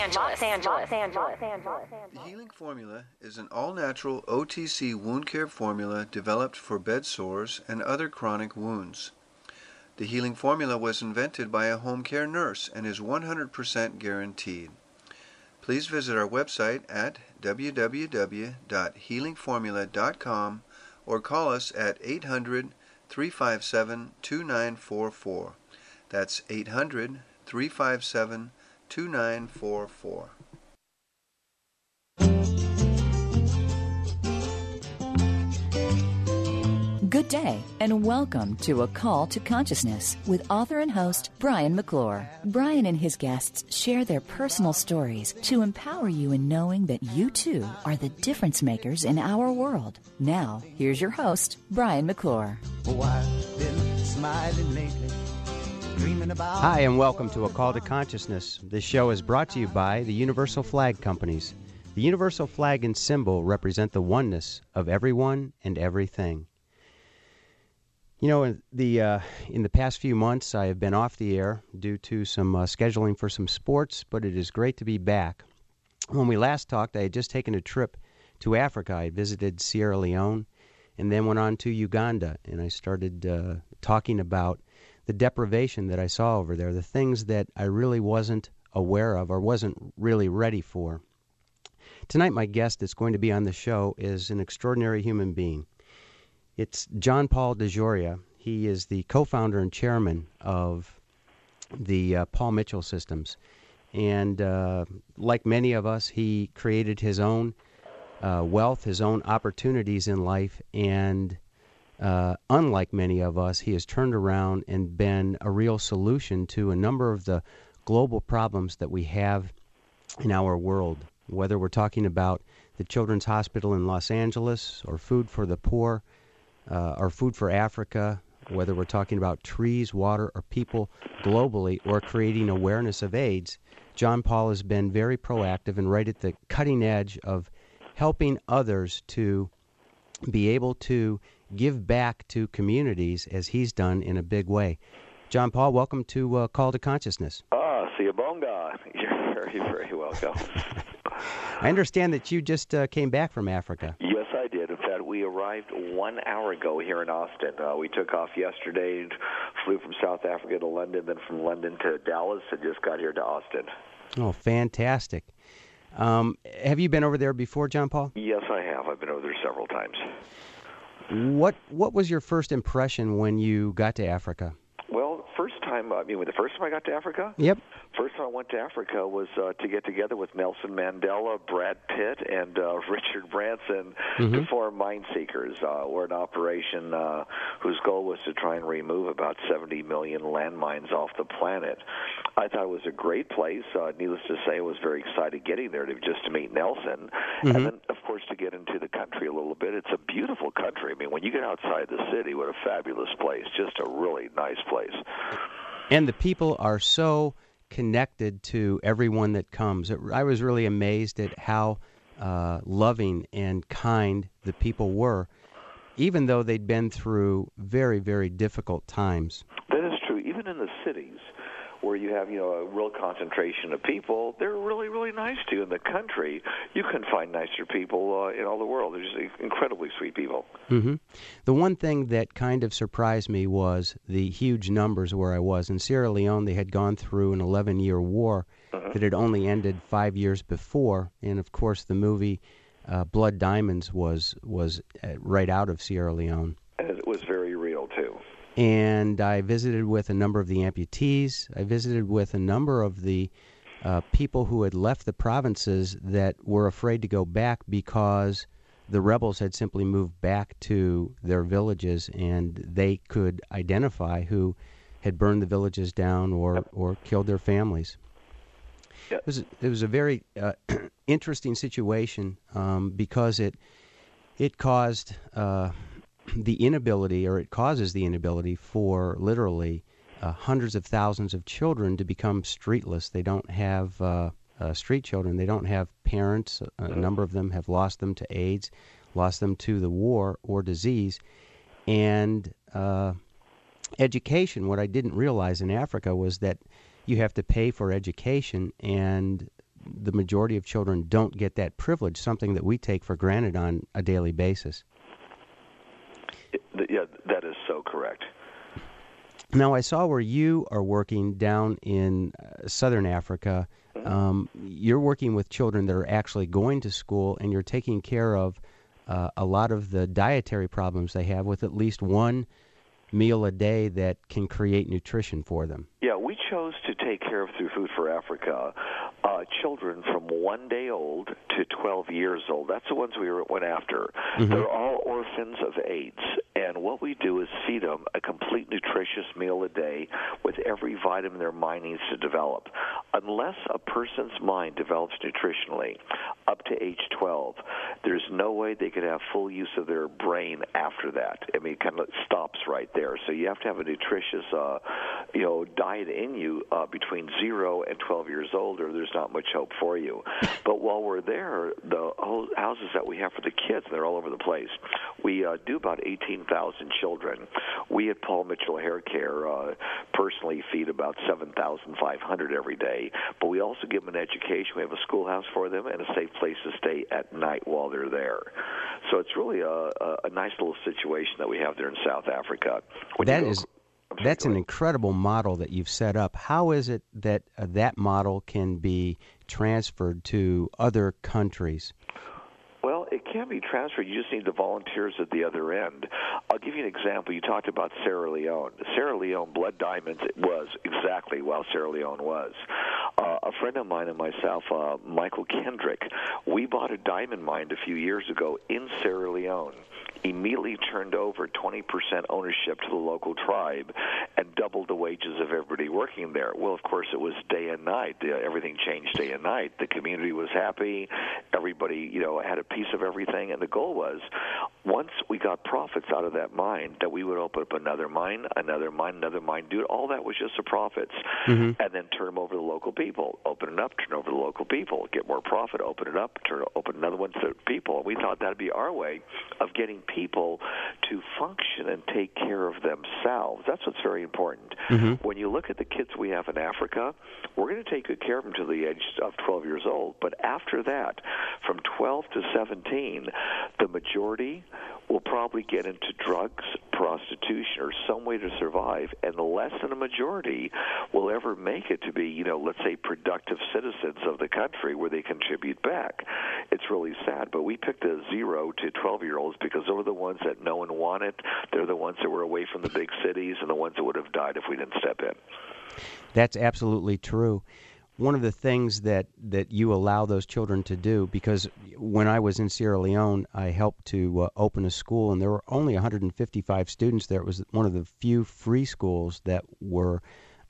Angeles. Los Angeles. Los Angeles. The Healing Formula is an all natural OTC wound care formula developed for bed sores and other chronic wounds. The Healing Formula was invented by a home care nurse and is 100% guaranteed. Please visit our website at www.healingformula.com or call us at 800 357 2944. That's 800 357 2944. Good day, and welcome to A Call to Consciousness with author and host Brian McClure. Brian and his guests share their personal stories to empower you in knowing that you too are the difference makers in our world. Now, here's your host, Brian McClure. Oh, Hi, and welcome to A Call to Consciousness. This show is brought to you by the Universal Flag Companies. The Universal flag and symbol represent the oneness of everyone and everything. You know, in the uh, in the past few months, I have been off the air due to some uh, scheduling for some sports, but it is great to be back. When we last talked, I had just taken a trip to Africa. I had visited Sierra Leone, and then went on to Uganda, and I started uh, talking about the deprivation that I saw over there, the things that I really wasn't aware of or wasn't really ready for. Tonight, my guest that's going to be on the show is an extraordinary human being. It's John Paul DeJoria. He is the co founder and chairman of the uh, Paul Mitchell Systems. And uh, like many of us, he created his own uh, wealth, his own opportunities in life. And uh, unlike many of us, he has turned around and been a real solution to a number of the global problems that we have in our world. Whether we're talking about the Children's Hospital in Los Angeles or food for the poor uh, our food for Africa, whether we're talking about trees, water, or people globally, or creating awareness of AIDS, John Paul has been very proactive and right at the cutting edge of helping others to be able to give back to communities as he's done in a big way. John Paul, welcome to uh, Call to Consciousness. Ah, Siyabonga. You're very, very welcome. I understand that you just uh, came back from Africa. Yes, I did. In fact, we arrived one hour ago here in Austin. Uh, we took off yesterday, flew from South Africa to London, then from London to Dallas, and just got here to Austin. Oh, fantastic. Um, have you been over there before, John Paul? Yes, I have. I've been over there several times. What What was your first impression when you got to Africa? Time, I mean, when the first time I got to Africa, yep. First time I went to Africa was uh, to get together with Nelson Mandela, Brad Pitt, and uh, Richard Branson mm-hmm. to form Mine Seekers. Uh, we're an operation uh, whose goal was to try and remove about 70 million landmines off the planet. I thought it was a great place. Uh, needless to say, I was very excited getting there to just to meet Nelson, mm-hmm. and then of course to get into the country a little bit. It's a beautiful country. I mean, when you get outside the city, what a fabulous place! Just a really nice place. And the people are so connected to everyone that comes. It, I was really amazed at how uh, loving and kind the people were, even though they'd been through very, very difficult times. That is true. Even in the cities, where you have you know a real concentration of people, they're really really nice to you. In the country, you can find nicer people uh, in all the world. They're just incredibly sweet people. Mm-hmm. The one thing that kind of surprised me was the huge numbers where I was in Sierra Leone. They had gone through an 11 year war uh-huh. that had only ended five years before, and of course the movie. Uh, Blood Diamonds was was uh, right out of Sierra Leone. And it was very and I visited with a number of the amputees. I visited with a number of the uh, people who had left the provinces that were afraid to go back because the rebels had simply moved back to their villages and they could identify who had burned the villages down or, or killed their families. It, was, it was a very uh, interesting situation um, because it it caused uh, the inability, or it causes the inability for literally uh, hundreds of thousands of children to become streetless. They don't have uh, uh, street children. They don't have parents. A mm-hmm. number of them have lost them to AIDS, lost them to the war or disease, and uh, education. What I didn't realize in Africa was that you have to pay for education, and the majority of children don't get that privilege, something that we take for granted on a daily basis. Yeah, that is so correct. Now, I saw where you are working down in uh, southern Africa. Mm-hmm. Um, you're working with children that are actually going to school, and you're taking care of uh, a lot of the dietary problems they have with at least one meal a day that can create nutrition for them. Yeah, we chose to take care of through Food for Africa uh, children from one day old to 12 years old. That's the ones we went after. Mm-hmm. They're all orphans of AIDS, and what we do is feed them a complete nutritious meal a day with every vitamin their mind needs to develop. Unless a person's mind develops nutritionally up to age 12, there's no way they could have full use of their brain after that. I mean, it kind of stops right there. So you have to have a nutritious, uh, you know, diet in you uh, between zero and 12 years old, or there's not much hope for you. But while we're there, the houses that we have for the kids, they're all over the place. We uh, do about 18,000 children. We at Paul Mitchell Hair Care uh, personally feed about 7,500 every day, but we also give them an education. We have a schoolhouse for them and a safe place to stay at night while they're there. So it's really a, a, a nice little situation that we have there in South Africa. When that is that's an incredible model that you've set up. How is it that uh, that model can be transferred to other countries? Can be transferred. You just need the volunteers at the other end. I'll give you an example. You talked about Sierra Leone. Sierra Leone Blood Diamonds was exactly while Sierra Leone was. Uh, a friend of mine and myself, uh, Michael Kendrick, we bought a diamond mine a few years ago in Sierra Leone immediately turned over 20% ownership to the local tribe and doubled the wages of everybody working there. Well, of course, it was day and night. Everything changed day and night. The community was happy. Everybody, you know, had a piece of everything. And the goal was once we got profits out of that mine, that we would open up another mine, another mine, another mine. Do it. All that was just the profits. Mm-hmm. And then turn them over to the local people. Open it up, turn over to the local people. Get more profit, open it up, turn open another one to people. And we thought that'd be our way of getting people to function and take care of themselves. That's what's very important. Mm-hmm. When you look at the kids we have in Africa, we're going to take good care of them to the age of 12 years old. But after that, from 12 to 17, the majority will probably get into drugs, prostitution, or some way to survive, and less than a majority will ever make it to be, you know, let's say productive citizens of the country where they contribute back. It's really sad, but we picked a zero to 12 year olds because those are the ones that no one wanted. They're the ones that were away from the big cities and the ones that would have died if we didn't step in. That's absolutely true one of the things that, that you allow those children to do, because when I was in Sierra Leone, I helped to uh, open a school, and there were only 155 students there. It was one of the few free schools that were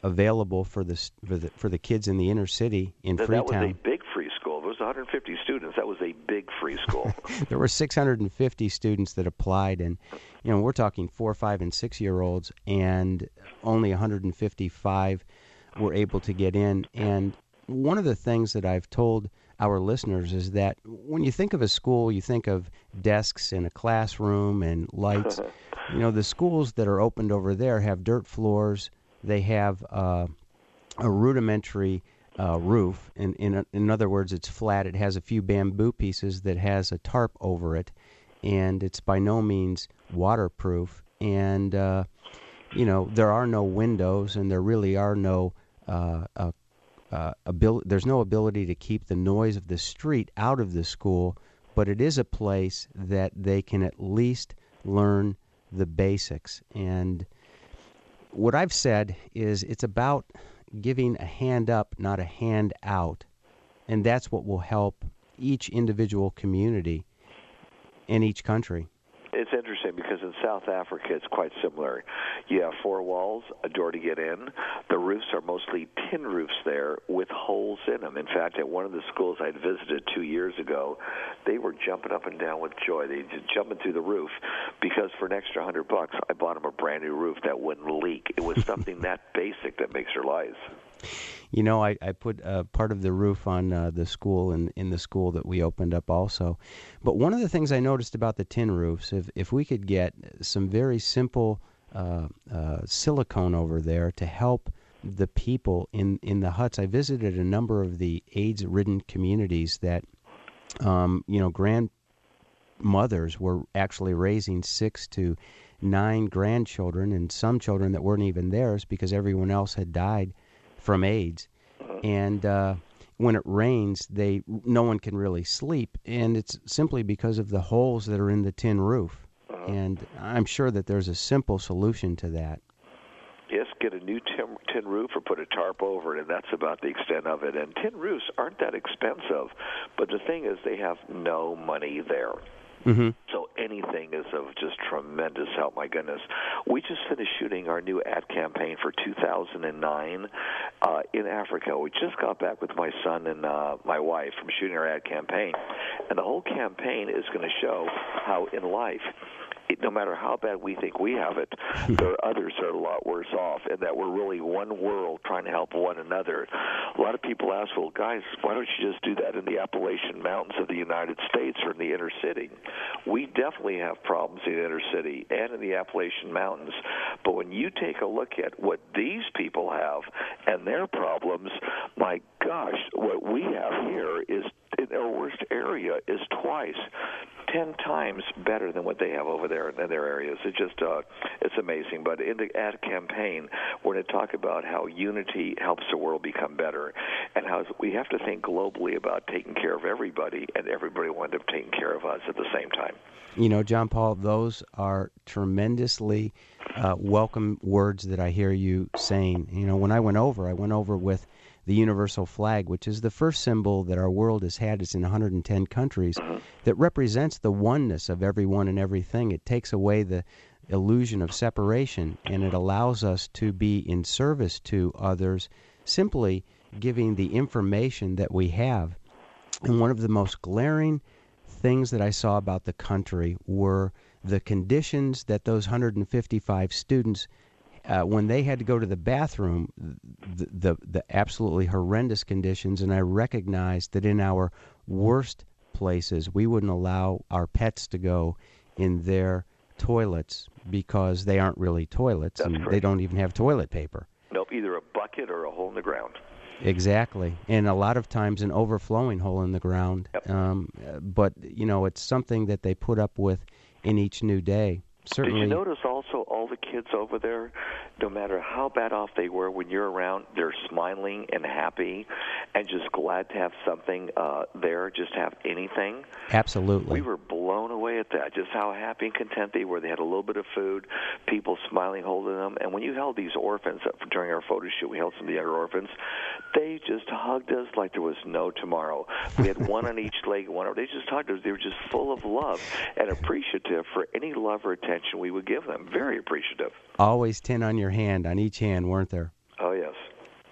available for the for the, for the kids in the inner city in that, Freetown. That was a big free school. There was 150 students. That was a big free school. there were 650 students that applied, and you know we're talking four, five, and six year olds, and only 155 were able to get in. And one of the things that I've told our listeners is that when you think of a school, you think of desks in a classroom and lights. you know, the schools that are opened over there have dirt floors. They have uh, a rudimentary uh, roof. In, in in other words, it's flat. It has a few bamboo pieces that has a tarp over it, and it's by no means waterproof. And uh, you know, there are no windows, and there really are no uh, uh, uh, abil- there's no ability to keep the noise of the street out of the school, but it is a place that they can at least learn the basics. And what I've said is it's about giving a hand up, not a hand out. And that's what will help each individual community in each country it's interesting because in South Africa it's quite similar. You have four walls, a door to get in. The roofs are mostly tin roofs there with holes in them. In fact, at one of the schools I'd visited two years ago, they were jumping up and down with joy. They just jumping through the roof because for an extra hundred bucks, I bought them a brand new roof that wouldn't leak. It was something that basic that makes their lives. You know, I, I put uh, part of the roof on uh, the school in, in the school that we opened up also. But one of the things I noticed about the tin roofs, if, if we could get some very simple uh, uh silicone over there to help the people in, in the huts. I visited a number of the AIDS ridden communities that, um, you know, grandmothers were actually raising six to nine grandchildren and some children that weren't even theirs because everyone else had died from AIDS. And uh, when it rains, they no one can really sleep, and it's simply because of the holes that are in the tin roof. And I'm sure that there's a simple solution to that. Yes, get a new tin, tin roof or put a tarp over it, and that's about the extent of it. And tin roofs aren't that expensive, but the thing is, they have no money there. Mm-hmm. So anything is of just tremendous help. My goodness, we just finished shooting our new ad campaign for 2009 uh, in Africa. We just got back with my son and uh, my wife from shooting our ad campaign, and the whole campaign is going to show how in life no matter how bad we think we have it, there are others that are a lot worse off, and that we're really one world trying to help one another. A lot of people ask, well, guys, why don't you just do that in the Appalachian Mountains of the United States or in the inner city? We definitely have problems in the inner city and in the Appalachian Mountains, but when you take a look at what these people have and their problems, my gosh, what we have here is in their area is twice ten times better than what they have over there in their areas. It's just uh, it's amazing. But in the ad campaign, we're going to talk about how unity helps the world become better, and how we have to think globally about taking care of everybody, and everybody will end up taking care of us at the same time. You know, John Paul, those are tremendously uh, welcome words that I hear you saying. You know, when I went over, I went over with the universal flag, which is the first symbol that our world has had. It's in 110 countries uh-huh. that represents the oneness of everyone and everything. It takes away the illusion of separation and it allows us to be in service to others simply giving the information that we have. And one of the most glaring things that I saw about the country were the conditions that those 155 students uh, when they had to go to the bathroom, the, the, the absolutely horrendous conditions, and I recognized that in our worst places, we wouldn't allow our pets to go in their toilets because they aren't really toilets, That's and correct. they don't even have toilet paper. Nope, either a bucket or a hole in the ground. Exactly, and a lot of times an overflowing hole in the ground. Yep. Um, but you know, it's something that they put up with in each new day. Certainly. Did you notice also all the kids over there, no matter how bad off they were, when you're around, they're smiling and happy, and just glad to have something uh, there, just have anything. Absolutely. We were blown away at that, just how happy and content they were. They had a little bit of food, people smiling, holding them, and when you held these orphans during our photo shoot, we held some of the other orphans. They just hugged us like there was no tomorrow. We had one on each leg, one. They just hugged us. They were just full of love and appreciative for any love or attention we would give them. Very appreciative. Always ten on your hand, on each hand, weren't there? Oh yes.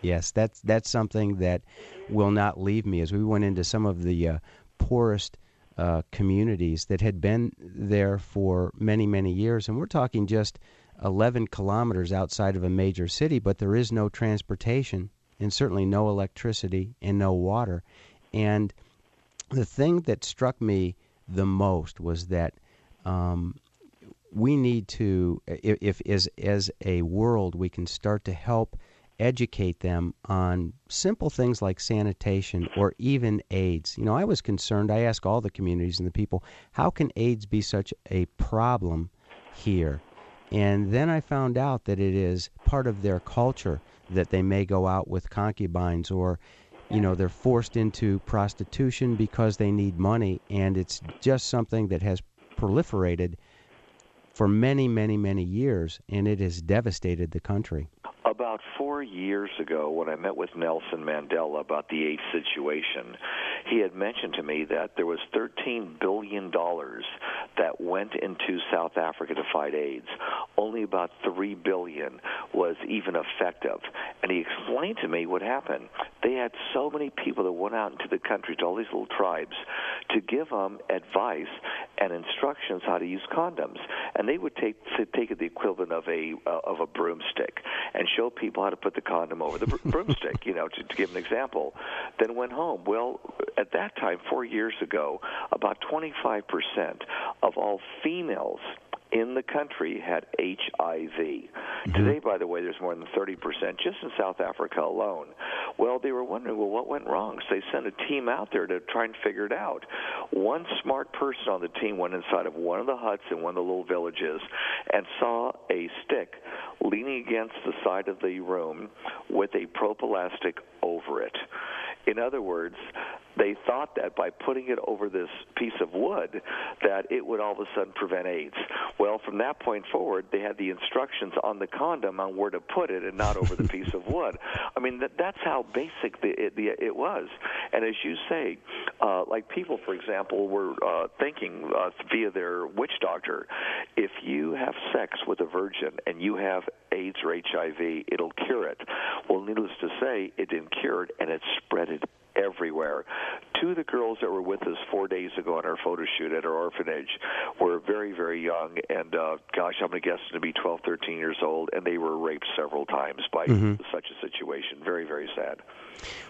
Yes, that's that's something that will not leave me. As we went into some of the uh, poorest uh, communities that had been there for many many years, and we're talking just 11 kilometers outside of a major city, but there is no transportation and certainly no electricity and no water. And the thing that struck me the most was that um, we need to, if, if as as a world, we can start to help educate them on simple things like sanitation or even AIDS. You know, I was concerned. I asked all the communities and the people, how can AIDS be such a problem here? And then I found out that it is part of their culture that they may go out with concubines or you know they're forced into prostitution because they need money and it's just something that has proliferated for many many many years and it has devastated the country about four years ago, when I met with Nelson Mandela about the AIDS situation, he had mentioned to me that there was $13 billion that went into South Africa to fight AIDS. Only about 3 billion was even effective. And he explained to me what happened. They had so many people that went out into the country to all these little tribes to give them advice and instructions how to use condoms. And they would take, take the equivalent of a, uh, of a broomstick and show people how to put the condom over the broomstick, you know, to, to give an example. Then went home. Well, at that time, four years ago, about 25% of all females in the country had HIV. Mm-hmm. Today, by the way, there's more than 30% just in South Africa alone. Well, they were wondering, well, what went wrong? So they sent a team out there to try and figure it out. One smart person on the team went inside of one of the huts in one of the little villages and saw a stick leaning against the side of the room with a prophylactic over it. In other words, they thought that by putting it over this piece of wood that it would all of a sudden prevent AIDS. Well, from that point forward, they had the instructions on the condom on where to put it and not over the piece of wood. I mean, that, that's how basic the, it, the, it was. And as you say, uh, like people, for example, were uh, thinking uh, via their witch doctor, if you have sex with a virgin and you have AIDS or HIV, it'll cure it. Well, needless to say, it didn't cure it, and it spread it everywhere. Two of the girls that were with us four days ago on our photo shoot at our orphanage were very, very young, and uh, gosh, I'm going to guess to be 12, 13 years old, and they were raped several times by mm-hmm. such a situation. Very, very sad.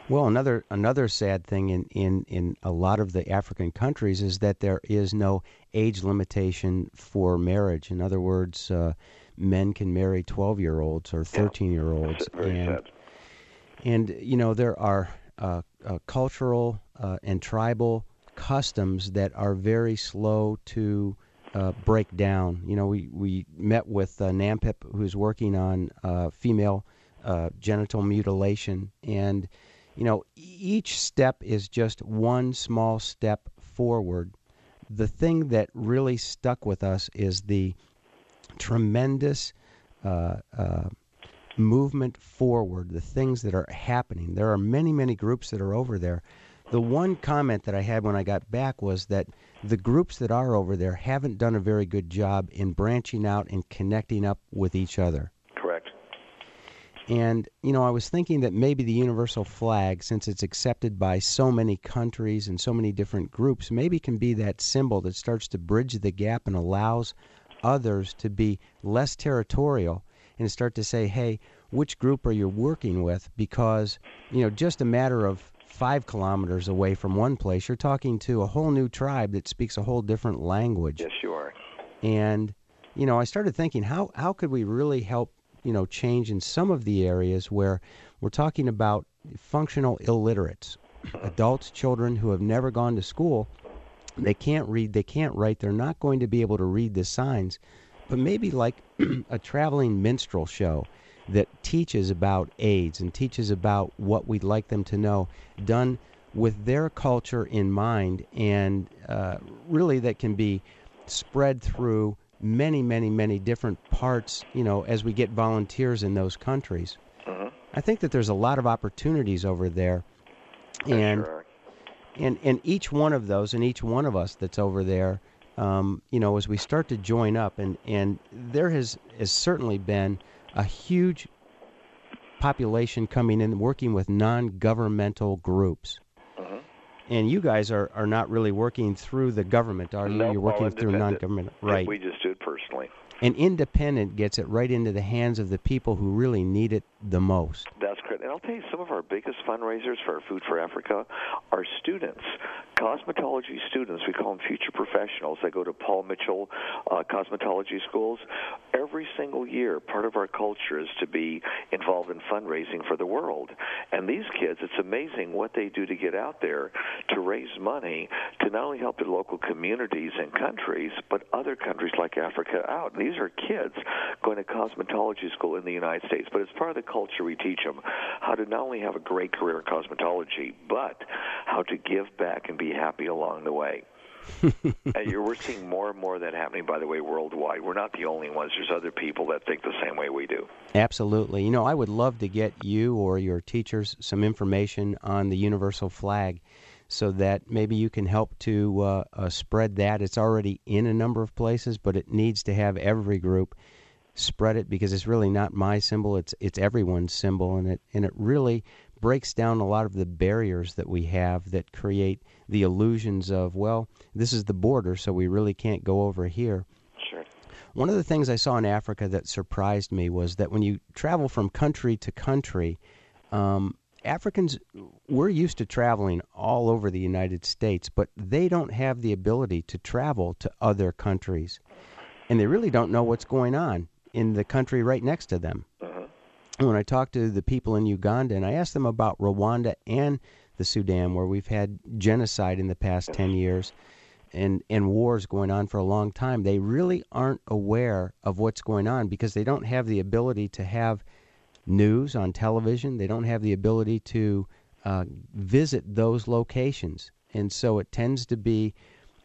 Well, another another sad thing in, in, in a lot of the African countries is that there is no age limitation for marriage. In other words, uh, men can marry 12 year olds or 13 year olds. and, sad. And, you know, there are uh, uh, cultural uh, and tribal customs that are very slow to uh, break down. You know, we, we met with uh, NAMPIP, who's working on uh, female uh, genital mutilation, and you know, each step is just one small step forward. The thing that really stuck with us is the tremendous movement forward, the things that are happening. There are many, many groups that are over there. The one comment that I had when I got back was that the groups that are over there haven't done a very good job in branching out and connecting up with each other. Correct. And, you know, I was thinking that maybe the universal flag, since it's accepted by so many countries and so many different groups, maybe can be that symbol that starts to bridge the gap and allows others to be less territorial and start to say, hey, which group are you working with? Because, you know, just a matter of five kilometers away from one place, you're talking to a whole new tribe that speaks a whole different language. Yes, you are. And, you know, I started thinking, how, how could we really help, you know, change in some of the areas where we're talking about functional illiterates, adults, children who have never gone to school. They can't read, they can't write, they're not going to be able to read the signs but maybe like a traveling minstrel show that teaches about AIDS and teaches about what we'd like them to know, done with their culture in mind, and uh, really that can be spread through many, many, many different parts, you know, as we get volunteers in those countries. Uh-huh. I think that there's a lot of opportunities over there. And, sure. and, and each one of those, and each one of us that's over there, um, you know, as we start to join up, and, and there has, has certainly been a huge population coming in working with non governmental groups. Uh-huh. And you guys are, are not really working through the government, are you? No, You're working through non government. Right. We just do it personally. And independent gets it right into the hands of the people who really need it the most. That's correct. And I'll tell you, some of our biggest fundraisers for Food for Africa are students, cosmetology students. We call them future professionals. They go to Paul Mitchell uh, cosmetology schools. Every single year, part of our culture is to be involved in fundraising for the world. And these kids, it's amazing what they do to get out there to raise money to not only help their local communities and countries, but other countries like Africa out. And these are kids going to cosmetology school in the United States, but it's part of the culture we teach them how to not only have a great career in cosmetology, but how to give back and be happy along the way. and you're, we're seeing more and more of that happening, by the way, worldwide. We're not the only ones. There's other people that think the same way we do. Absolutely. You know, I would love to get you or your teachers some information on the universal flag so that maybe you can help to uh, uh, spread that. It's already in a number of places, but it needs to have every group spread it because it's really not my symbol; it's it's everyone's symbol, and it and it really breaks down a lot of the barriers that we have that create the illusions of well, this is the border, so we really can't go over here. Sure. One of the things I saw in Africa that surprised me was that when you travel from country to country, um, Africans, we're used to traveling all over the United States, but they don't have the ability to travel to other countries. And they really don't know what's going on in the country right next to them. Uh-huh. When I talked to the people in Uganda and I asked them about Rwanda and the Sudan, where we've had genocide in the past 10 years and, and wars going on for a long time, they really aren't aware of what's going on because they don't have the ability to have news on television. They don't have the ability to uh, visit those locations. And so it tends to be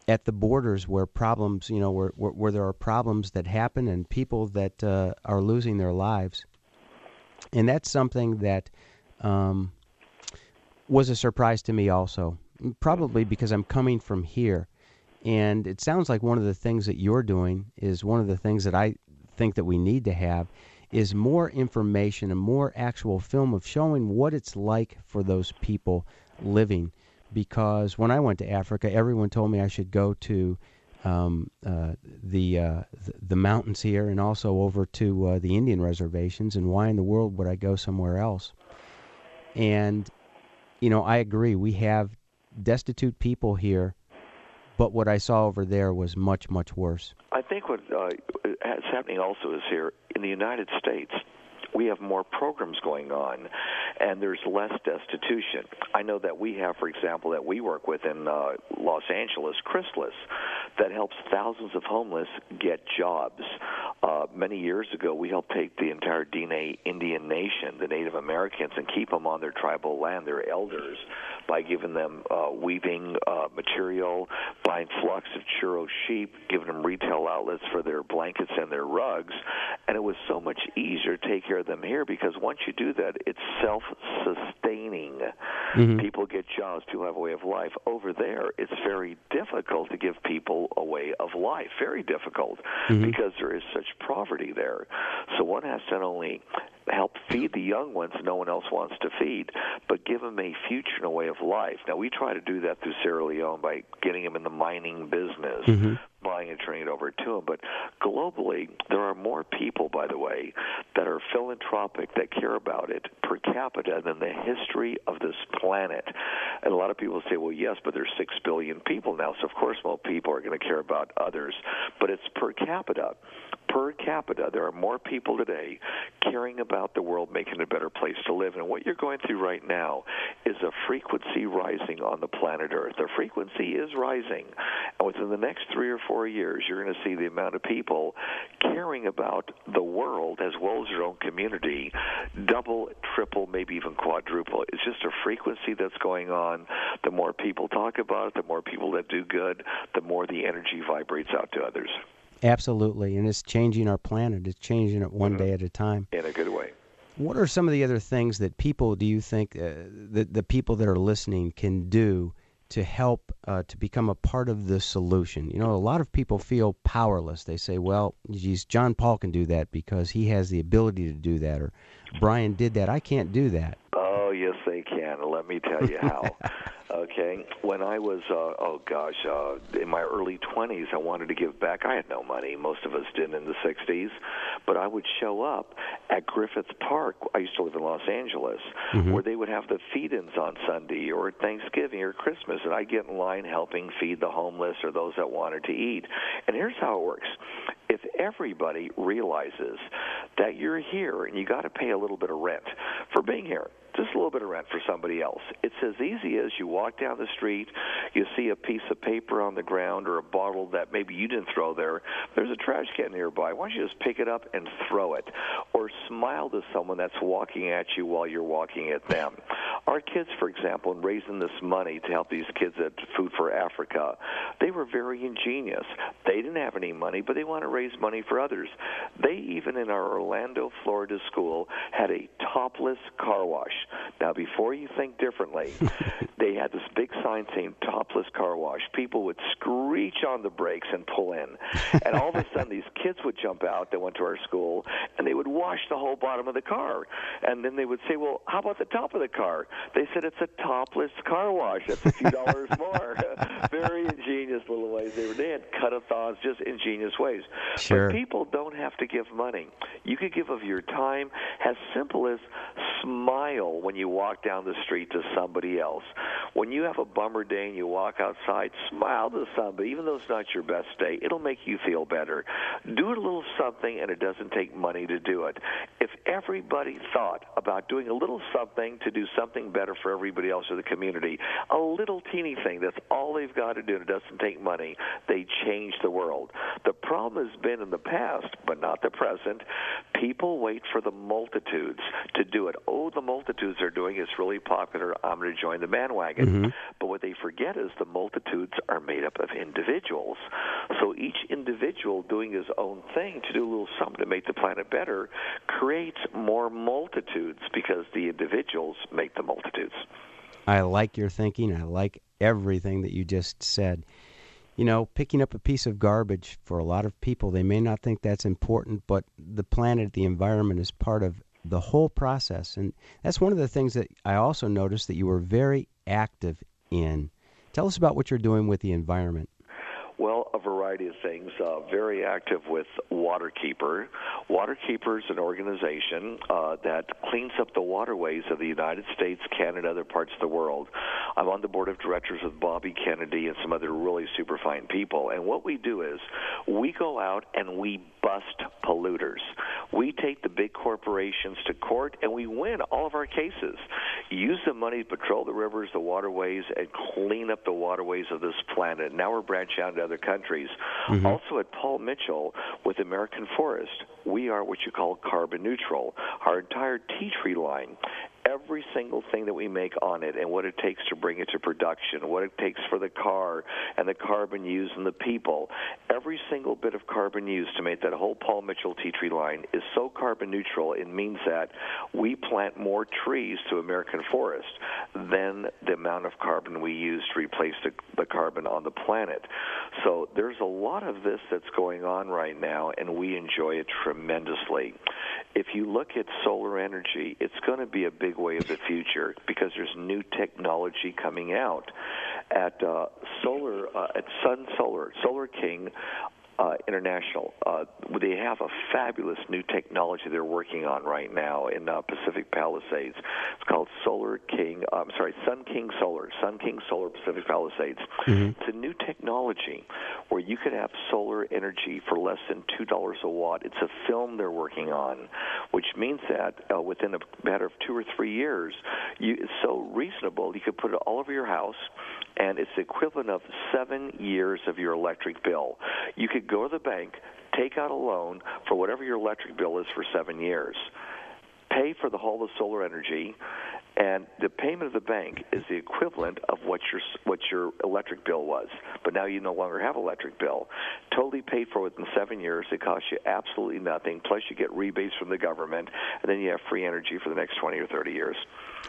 at the borders where problems, you know, where, where, where there are problems that happen and people that uh, are losing their lives. And that's something that um, was a surprise to me also, probably because I'm coming from here. And it sounds like one of the things that you're doing is one of the things that I think that we need to have is more information and more actual film of showing what it's like for those people living. Because when I went to Africa, everyone told me I should go to um, uh, the, uh, the mountains here and also over to uh, the Indian reservations. And why in the world would I go somewhere else? And you know, I agree. We have destitute people here, but what I saw over there was much, much worse. I think what uh, is happening also is here in the United States we have more programs going on and there's less destitution. I know that we have, for example, that we work with in uh, Los Angeles, Chrysalis, that helps thousands of homeless get jobs. Uh, many years ago, we helped take the entire Diné Indian nation, the Native Americans, and keep them on their tribal land, their elders, by giving them uh, weaving uh, material, buying flocks of churro sheep, giving them retail outlets for their blankets and their rugs. And it was so much easier to take care of them here because once you do that, it's self sustaining. Mm-hmm. People get jobs, people have a way of life. Over there, it's very difficult to give people a way of life. Very difficult mm-hmm. because there is such poverty there. So one has to not only help feed the young ones no one else wants to feed, but give them a future and a way of life. Now, we try to do that through Sierra Leone by getting them in the mining business, mm-hmm. buying and turning it over to them. But globally, there are more people, by the way, that are philanthropic, that care about it per capita than the history of this planet. And a lot of people say, well, yes, but there's 6 billion people now, so of course more people are going to care about others. But it's per capita. Per capita, there are more people today caring about the world, making it a better place to live. And what you're going through right now is a frequency rising on the planet Earth. The frequency is rising. And within the next three or four years, you're going to see the amount of people caring about the world as well as their own community double, triple, maybe even quadruple. It's just a frequency that's going on. The more people talk about it, the more people that do good, the more the energy vibrates out to others. Absolutely, and it's changing our planet. It's changing it one mm-hmm. day at a time. In a good way. What are some of the other things that people do you think uh, the the people that are listening can do to help uh, to become a part of the solution? You know, a lot of people feel powerless. They say, "Well, geez, John Paul can do that because he has the ability to do that," or Brian did that. I can't do that. Oh, yes, they can. Let me tell you how. okay. When i was uh, oh gosh uh in my early 20s i wanted to give back. I had no money. Most of us didn't in the 60s but i would show up at griffith park. I used to live in los angeles mm-hmm. where they would have the feed-ins on sunday or thanksgiving or christmas and i'd get in line helping feed the homeless or those that wanted to eat. And here's how it works if everybody realizes that you're here and you got to pay a little bit of rent for being here just a little bit of rent for somebody else. It's as easy as you walk down the street, you see a piece of paper on the ground or a bottle that maybe you didn't throw there. There's a trash can nearby. Why don't you just pick it up and throw it? Or smile to someone that's walking at you while you're walking at them. Our kids, for example, in raising this money to help these kids at Food for Africa, they were very ingenious. They didn't have any money, but they want to raise money for others. They even in our Orlando, Florida school had a topless car wash. Now, before you think differently, they had this big sign saying topless car wash. People would screech on the brakes and pull in. And all of a sudden, these kids would jump out that went to our school and they would wash the whole bottom of the car. And then they would say, Well, how about the top of the car? They said it's a topless car wash. That's a few dollars more. Very ingenious ingenious little ways they were. They had cut-a-thons, just ingenious ways. Sure. But people don't have to give money. You could give of your time, as simple as smile when you walk down the street to somebody else. When you have a bummer day and you walk outside, smile to somebody, even though it's not your best day. It'll make you feel better. Do a little something, and it doesn't take money to do it. If everybody thought about doing a little something to do something better for everybody else in the community, a little teeny thing, that's all they've got to do, and it doesn't take money, they change the world. The problem has been in the past, but not the present, people wait for the multitudes to do it. Oh, the multitudes are doing it's really popular. I'm going to join the bandwagon. Mm-hmm. But what they forget is the multitudes are made up of individuals. So each individual doing his own thing to do a little something to make the planet better creates more multitudes because the individuals make the multitudes. I like your thinking. I like everything that you just said. You know, picking up a piece of garbage for a lot of people, they may not think that's important, but the planet, the environment is part of the whole process. And that's one of the things that I also noticed that you were very active in. Tell us about what you're doing with the environment. Well, a variety of things. Uh, very active with Waterkeeper. Waterkeeper is an organization uh, that cleans up the waterways of the United States, Canada, other parts of the world. I'm on the board of directors with Bobby Kennedy and some other really super fine people. And what we do is we go out and we bust polluters. We take the big corporations to court and we win all of our cases. Use the money to patrol the rivers, the waterways, and clean up the waterways of this planet. Now we're branching out other countries. Mm-hmm. Also at Paul Mitchell with American Forest, we are what you call carbon neutral. Our entire tea tree line every single thing that we make on it and what it takes to bring it to production, what it takes for the car and the carbon used and the people. Every single bit of carbon used to make that whole Paul Mitchell tea tree line is so carbon neutral, it means that we plant more trees to American forest than the amount of carbon we use to replace the, the carbon on the planet. So there's a lot of this that's going on right now, and we enjoy it tremendously. If you look at solar energy, it's going to be a big way of the future because there's new technology coming out. At uh, solar, uh, at Sun Solar, Solar King, uh, International. Uh, they have a fabulous new technology they're working on right now in uh, Pacific Palisades. It's called Solar King. Uh, I'm sorry, Sun King Solar. Sun King Solar Pacific Palisades. Mm-hmm. It's a new technology where you could have solar energy for less than two dollars a watt. It's a film they're working on, which means that uh, within a matter of two or three years, you, it's so reasonable you could put it all over your house, and it's the equivalent of seven years of your electric bill. You could go to the bank, take out a loan for whatever your electric bill is for seven years, pay for the whole of solar energy, and the payment of the bank is the equivalent of what your what your electric bill was. But now you no longer have electric bill. Totally paid for within seven years. It costs you absolutely nothing. Plus you get rebates from the government, and then you have free energy for the next twenty or thirty years.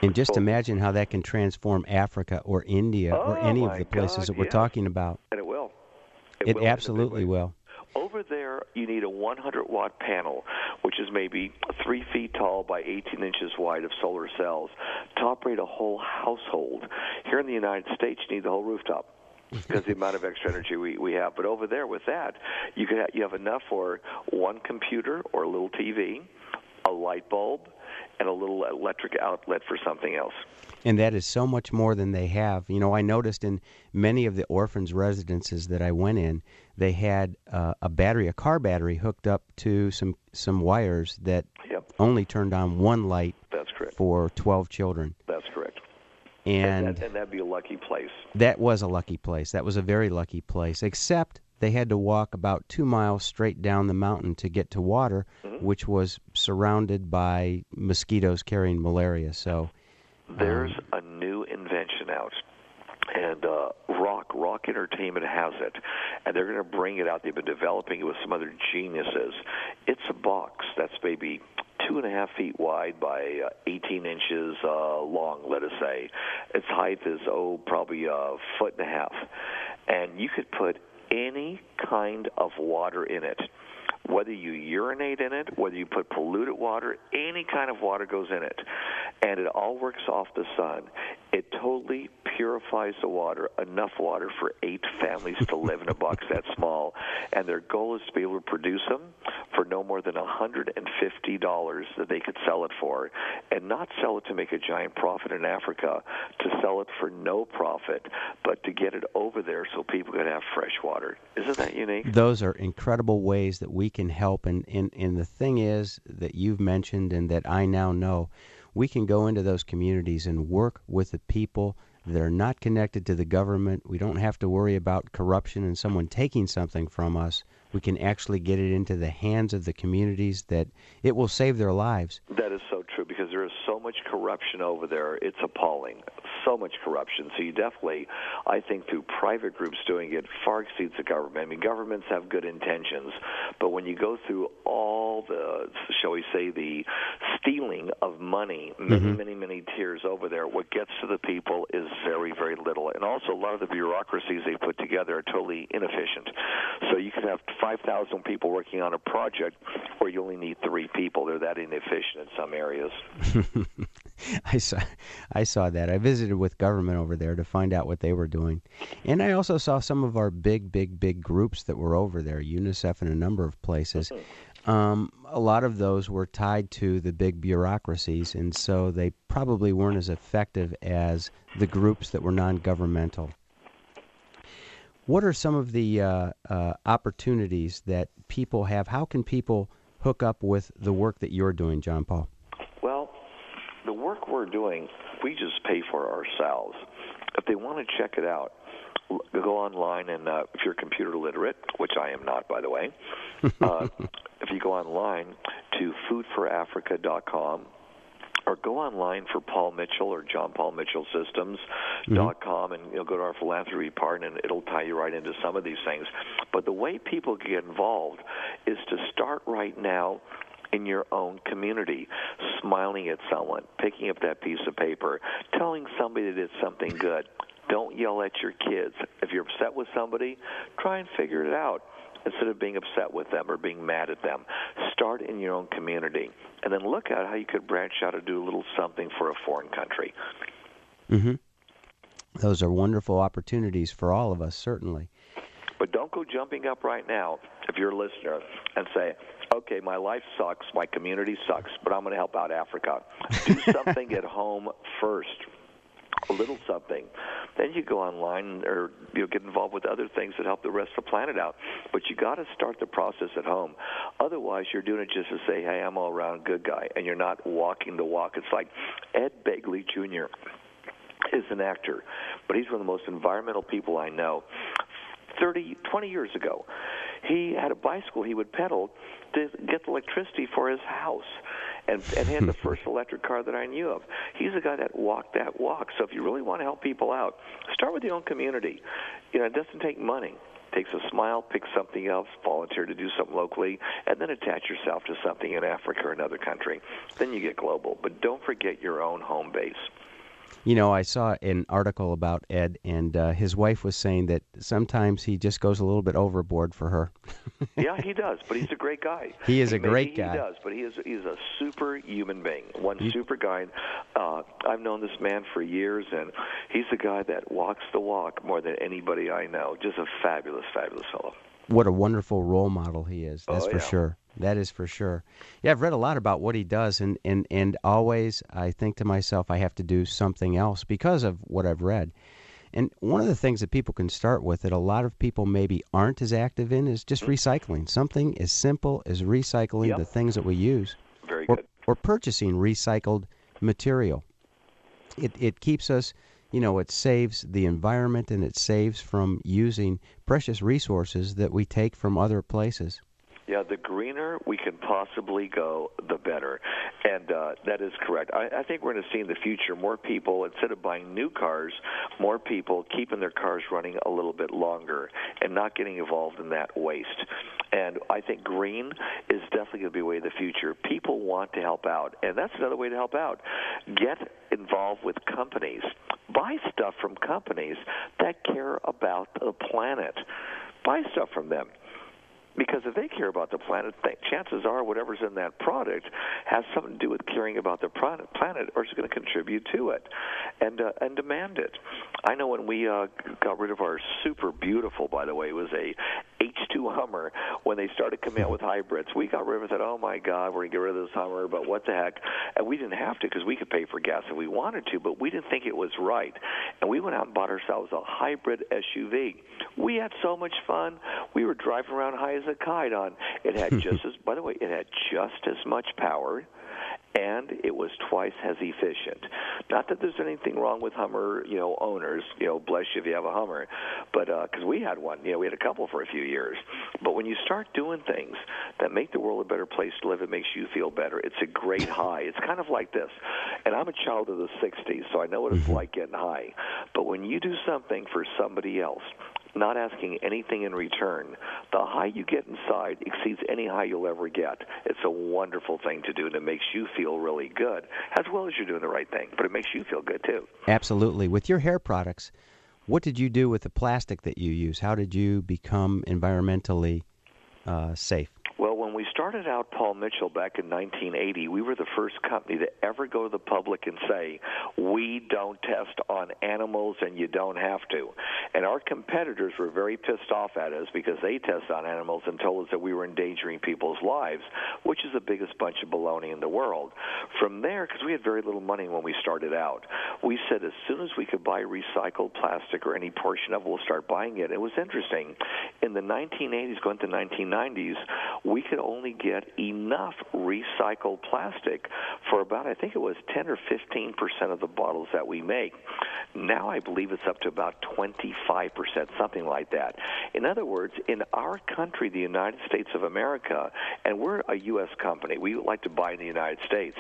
And just imagine how that can transform Africa or India oh, or any of the places God, that we're yes. talking about. It. It, will absolutely will. Over there, you need a 100 watt panel, which is maybe three feet tall by 18 inches wide of solar cells, to operate a whole household. Here in the United States, you need the whole rooftop because the amount of extra energy we, we have. But over there, with that, you could have, you have enough for one computer or a little TV, a light bulb, and a little electric outlet for something else. And that is so much more than they have. You know, I noticed in many of the orphans' residences that I went in, they had uh, a battery, a car battery, hooked up to some some wires that Yep. only turned on one light That's correct. for twelve children. That's correct. And and, that, and that'd be a lucky place. that was a lucky place. That was a very lucky place. Except they had to walk about two miles straight down the mountain to get to water, Mm-hmm. which was surrounded by mosquitoes carrying malaria. So There's a new invention out, and uh, ROK ROK Entertainment has it, and they're going to bring it out. They've been developing it with some other geniuses. It's a box that's maybe two and a half feet wide by uh, 18 inches uh, long. Let us say, its height is oh probably a foot and a half, and you could put any kind of water in it whether you urinate in it, whether you put polluted water, any kind of water goes in it. And it all works off the sun. It totally purifies the water, enough water for eight families to live in a box that small. And their goal is to be able to produce them for no more than $150 that they could sell it for, and not sell it to make a giant profit in Africa, to sell it for no profit, but to get it over there so people can have fresh water. Isn't that unique? Those are incredible ways that we can help. And, and, and the thing is that you've mentioned and that I now know, we can go into those communities and work with the people that are not connected to the government. We don't have to worry about corruption and someone taking something from us we can actually get it into the hands of the communities that it will save their lives. That is so true because there is so much corruption over there. It's appalling. So much corruption. So you definitely, I think, through private groups doing it far exceeds the government. I mean, governments have good intentions, but when you go through all the, shall we say, the stealing of money, many, mm-hmm. many, many tiers over there, what gets to the people is very, very little. And also, a lot of the bureaucracies they put together are totally inefficient. So you can have 5,000 people working on a project where you only need three people. They're that inefficient in some areas. I saw, I saw that. I visited with government over there to find out what they were doing, and I also saw some of our big, big, big groups that were over there, UNICEF and a number of places. Um, a lot of those were tied to the big bureaucracies, and so they probably weren't as effective as the groups that were non-governmental. What are some of the uh, uh, opportunities that people have? How can people hook up with the work that you're doing, John Paul? Well, the work we're doing, we just pay for ourselves. If they want to check it out, go online and uh, if you're computer literate, which I am not, by the way, uh, if you go online to foodforafrica.com or go online for Paul Mitchell or John Paul Mitchell Systems mm-hmm. dot com and you'll go to our philanthropy part and it'll tie you right into some of these things. But the way people get involved is to start right now in your own community, smiling at someone, picking up that piece of paper, telling somebody that did something good. Don't yell at your kids. If you're upset with somebody, try and figure it out instead of being upset with them or being mad at them. Start in your own community and then look at how you could branch out to do a little something for a foreign country. Mm-hmm. Those are wonderful opportunities for all of us, certainly. But don't go jumping up right now if you're a listener and say, okay, my life sucks, my community sucks, but I'm going to help out Africa. Do something at home first a little something. Then you go online or you know, get involved with other things that help the rest of the planet out. But you got to start the process at home. Otherwise, you're doing it just to say, "Hey, I'm all around good guy," and you're not walking the walk. It's like Ed Begley Jr. is an actor, but he's one of the most environmental people I know. 30, 20 years ago, he had a bicycle he would pedal to get electricity for his house and and had the first electric car that I knew of. He's a guy that walked that walk. So if you really want to help people out, start with your own community. You know, it doesn't take money. It takes a smile, pick something else, volunteer to do something locally, and then attach yourself to something in Africa or another country. Then you get global. But don't forget your own home base. You know, I saw an article about Ed, and uh, his wife was saying that sometimes he just goes a little bit overboard for her. yeah, he does, but he's a great guy. He is a Maybe great guy. He does, but he is he's a super human being, one you... super guy. Uh, I've known this man for years, and he's a guy that walks the walk more than anybody I know. Just a fabulous, fabulous fellow. What a wonderful role model he is. That's oh, for sure. That is for sure. Yeah, I've read a lot about what he does, and, and, and always I think to myself, I have to do something else because of what I've read. And one of the things that people can start with that a lot of people maybe aren't as active in is just mm-hmm. recycling. Something as simple as recycling yep. the things that we use. Very or, good. Or purchasing recycled material. It, it keeps us, you know, it saves the environment and it saves from using precious resources that we take from other places. Yeah, the greener we can possibly go, the better. And uh, that is correct. I, I think we're going to see in the future more people, instead of buying new cars, more people keeping their cars running a little bit longer and not getting involved in that waste. And I think green is definitely going to be a way of the future. People want to help out, and that's another way to help out. Get involved with companies. Buy stuff from companies that care about the planet. Buy stuff from them Because if they care about the planet, chances are whatever's in that product has something to do with caring about the planet, or is going to contribute to it, and uh, and demand it. I know when we uh, got rid of our super beautiful, by the way, was a H2 Hummer. When they started coming out with hybrids, we got rid of it. Said, "Oh my God, we're going to get rid of this Hummer," but what the heck? And we didn't have to because we could pay for gas if we wanted to, but we didn't think it was right. And we went out and bought ourselves a hybrid SUV. We had so much fun. We were driving around high as a kite on. It had just as, by the way, it had just as much power and it was twice as efficient. Not that there's anything wrong with Hummer, you know, owners. You know, bless you if you have a Hummer, but because uh, we had one, you know, we had a couple for a few years. But when you start doing things that make the world a better place to live, it makes you feel better. It's a great high. It's kind of like this. And I'm a child of the '60s, so I know what it's mm-hmm. like getting high. But when you do something for somebody else, not asking anything in return, the high you get inside exceeds any high you'll ever get. It's a wonderful thing to do, and it makes you feel really good, as well as you're doing the right thing. But it makes you feel good too. Absolutely. With your hair products, what did you do with the plastic that you use? How did you become environmentally uh, safe? Started out Paul Mitchell back in 1980, we were the first company to ever go to the public and say, we don't test on animals and you don't have to. And our competitors were very pissed off at us because they test on animals and told us that we were endangering people's lives, which is the biggest bunch of baloney in the world. From there, because we had very little money when we started out, we said as soon as we could buy recycled plastic or any portion of it, we'll start buying it. It was interesting. In the 1980s, going to 1990s, we could only get enough recycled plastic for about, I think it was 10 or 15 percent of the bottles that we make. Now I believe it's up to about 25 percent, something like that. In other words, in our country, the United States of America, and we're a U.S. company, we like to buy in the United States,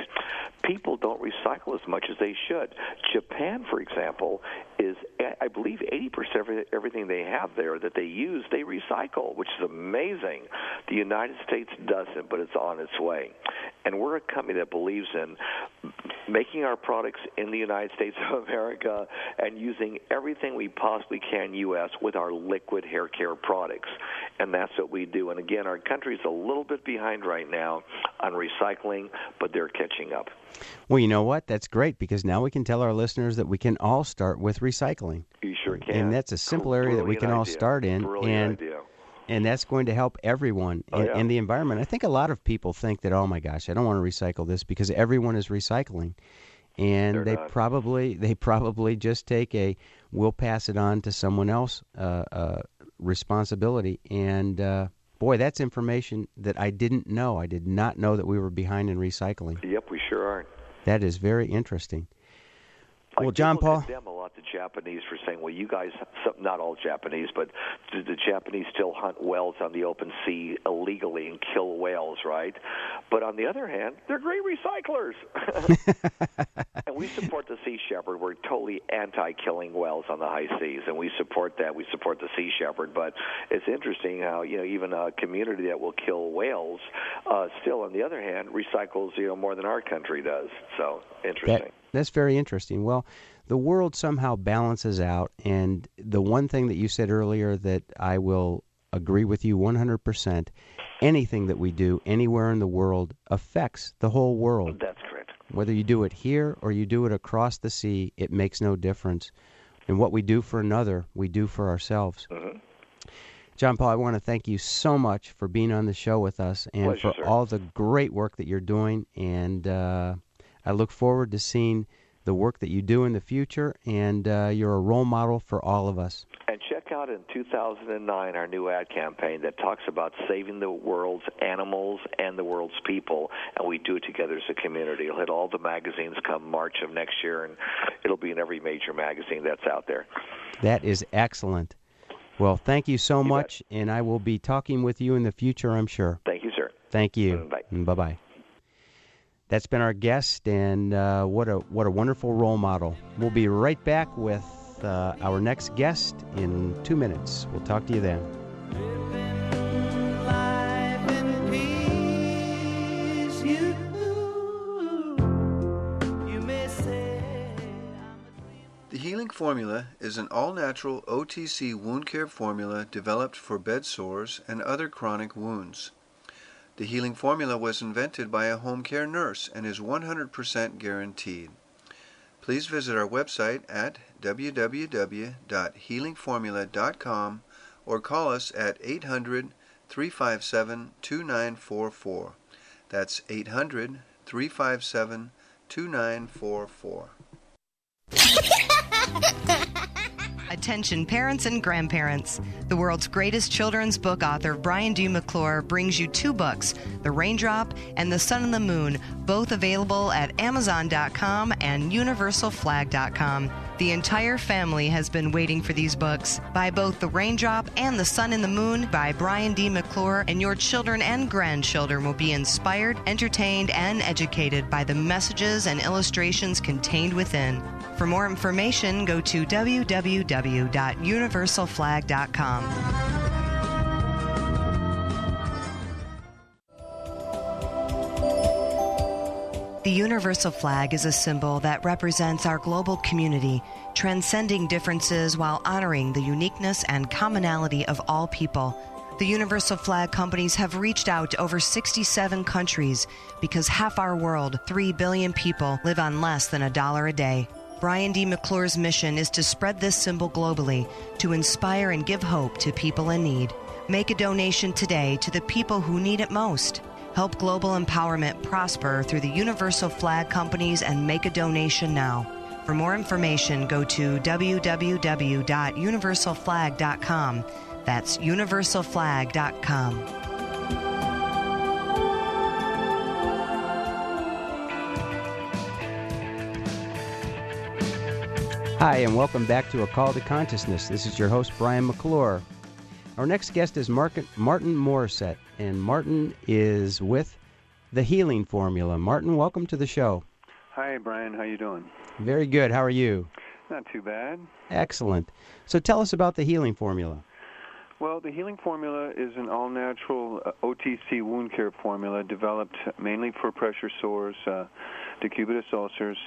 people don't recycle as much as they should. Japan, for example, is, I believe, 80 percent of everything they have there that they use, they recycle, which is amazing. The United States doesn't, but it's on its way. And we're a company that believes in making our products in the United States of America and using everything we possibly can U.S. with our liquid hair care products. And that's what we do. And again, our country's a little bit behind right now on recycling, but they're catching up. Well, you know what? That's great because now we can tell our listeners that we can all start with recycling. You sure can. And that's a simple area that we can all start in. Brilliant and idea and that's going to help everyone oh, in, yeah. the environment. I think a lot of people think that, oh my gosh, I don't want to recycle this because everyone is recycling, and They're they not. probably they probably just take a we'll pass it on to someone else uh, uh, responsibility. And uh, boy, that's information that I didn't know. I did not know that we were behind in recycling. Yep, we sure are. That is very interesting. Like well, John Paul. Condemn a lot the Japanese for saying, "Well, you guys, not all Japanese, but the, the Japanese still hunt whales on the open sea illegally and kill whales, right?" But on the other hand, they're great recyclers. and we support the Sea Shepherd. We're totally anti-killing whales on the high seas, and we support that. We support the Sea Shepherd. But it's interesting how you know even a community that will kill whales uh, still, on the other hand, recycles you know more than our country does. So interesting. That- that's very interesting. Well, the world somehow balances out, and the one thing that you said earlier that I will agree with you 100% anything that we do anywhere in the world affects the whole world. That's correct. Whether you do it here or you do it across the sea, it makes no difference. And what we do for another, we do for ourselves. Mm-hmm. John Paul, I want to thank you so much for being on the show with us and Pleasure, for sir. all the great work that you're doing. And uh, I look forward to seeing the work that you do in the future, and uh, you're a role model for all of us. And check out in 2009 our new ad campaign that talks about saving the world's animals and the world's people, and we do it together as a community. It'll hit all the magazines come March of next year, and it'll be in every major magazine that's out there. That is excellent. Well, thank you so You much, and I will be talking with you in the future, I'm sure. Thank you, sir. Thank you. Bye. Bye bye. That's been our guest, and uh, what a what a wonderful role model. We'll be right back with uh, our next guest in two minutes. We'll talk to you then. The Healing Formula is an all natural OTC wound care formula developed for bed sores and other chronic wounds. The Healing Formula was invented by a home care nurse and is 100% guaranteed. Please visit our website at www.healingformula.com or call us at 800 357 2944. That's 800 357 2944. Attention, parents and grandparents. The world's greatest children's book author, Brian D. McClure, brings you two books The Raindrop and The Sun and the Moon, both available at Amazon.com and UniversalFlag.com. The entire family has been waiting for these books. Buy both The Raindrop and The Sun and the Moon by Brian D. McClure, and your children and grandchildren will be inspired, entertained, and educated by the messages and illustrations contained within. For more information, go to www.universalflag.com. The universal flag is a symbol that represents our global community, transcending differences while honoring the uniqueness and commonality of all people. The Universal Flag companies have reached out to over 67 countries because half our world, 3 billion people, live on less than a dollar a day. Brian D. McClure's mission is to spread this symbol globally to inspire and give hope to people in need. Make a donation today to the people who need it most. Help global empowerment prosper through the Universal Flag companies and make a donation now. For more information, go to www.universalflag.com. That's universalflag.com. Hi, and welcome back to A Call to Consciousness. This is your host, Brian McClure. Our next guest is Martin Morissette, and Martin is with the Healing Formula. Martin, welcome to the show. Hi, Brian. How are you doing? Very good. How are you? Not too bad. Excellent. So tell us about the Healing Formula. Well, the Healing Formula is an all-natural uh, OTC wound care formula developed mainly for pressure sores, uh, decubitus ulcers.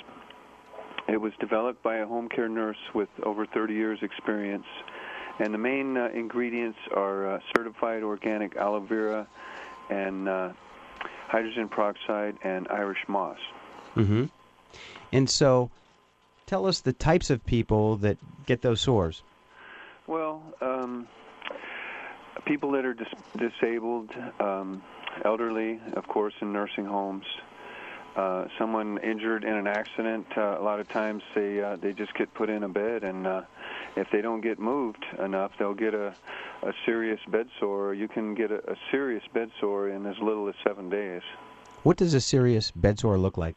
It was developed by a home care nurse with over 30 years experience. And the main uh, ingredients are uh, certified organic aloe vera and uh, hydrogen peroxide and Irish moss. Mm-hmm. And so tell us the types of people that get those sores. Well, um, people that are dis- disabled, um, elderly, of course, in nursing homes. Uh, someone injured in an accident, uh, a lot of times they uh, they just get put in a bed, and uh, if they don't get moved enough, they'll get a a serious bed sore. You can get a, a serious bed sore in as little as seven days. What does a serious bed sore look like?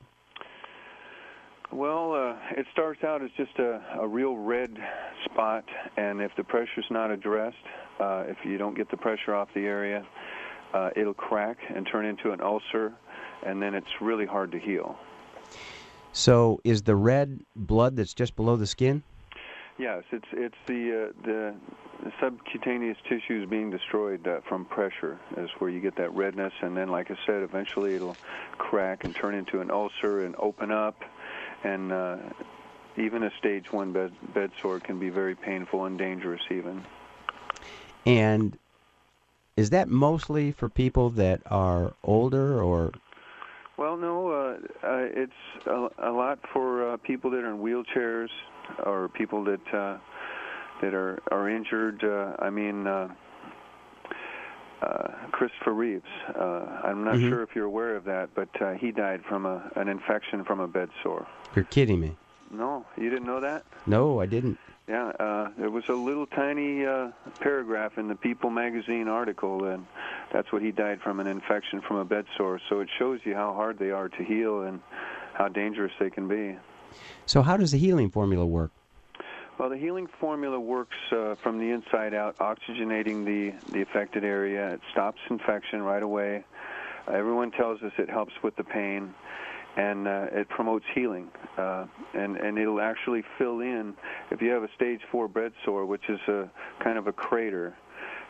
Well, uh, it starts out as just a, a real red spot, and if the pressure's not addressed, uh, if you don't get the pressure off the area, uh, it'll crack and turn into an ulcer, and then it's really hard to heal. So, is the red blood that's just below the skin? Yes, it's it's the uh, the, subcutaneous tissues being destroyed uh, from pressure is where you get that redness, and then, like I said, eventually it'll crack and turn into an ulcer and open up, and uh, even a stage one bed bed sore can be very painful and dangerous, even. And is that mostly for people that are older or well, no, uh, uh, it's a, a lot for uh, people that are in wheelchairs or people that uh, that are are injured. Uh, I mean, uh, uh, Christopher Reeves. Uh, I'm not Mhm. sure if you're aware of that, but uh, he died from a an infection from a bed sore. you're kidding me? No, you didn't know that? No, I didn't. Yeah, uh, there was a little tiny uh, paragraph in the People magazine article, and that's what he died from an infection from a bed sore. So it shows you how hard they are to heal and how dangerous they can be. So, how does the healing formula work? Well, the healing formula works uh, from the inside out, oxygenating the, the affected area. It stops infection right away. Uh, everyone tells us it helps with the pain, and uh, it promotes healing. Uh, and, and it'll actually fill in, if you have a stage four bed sore, which is a kind of a crater,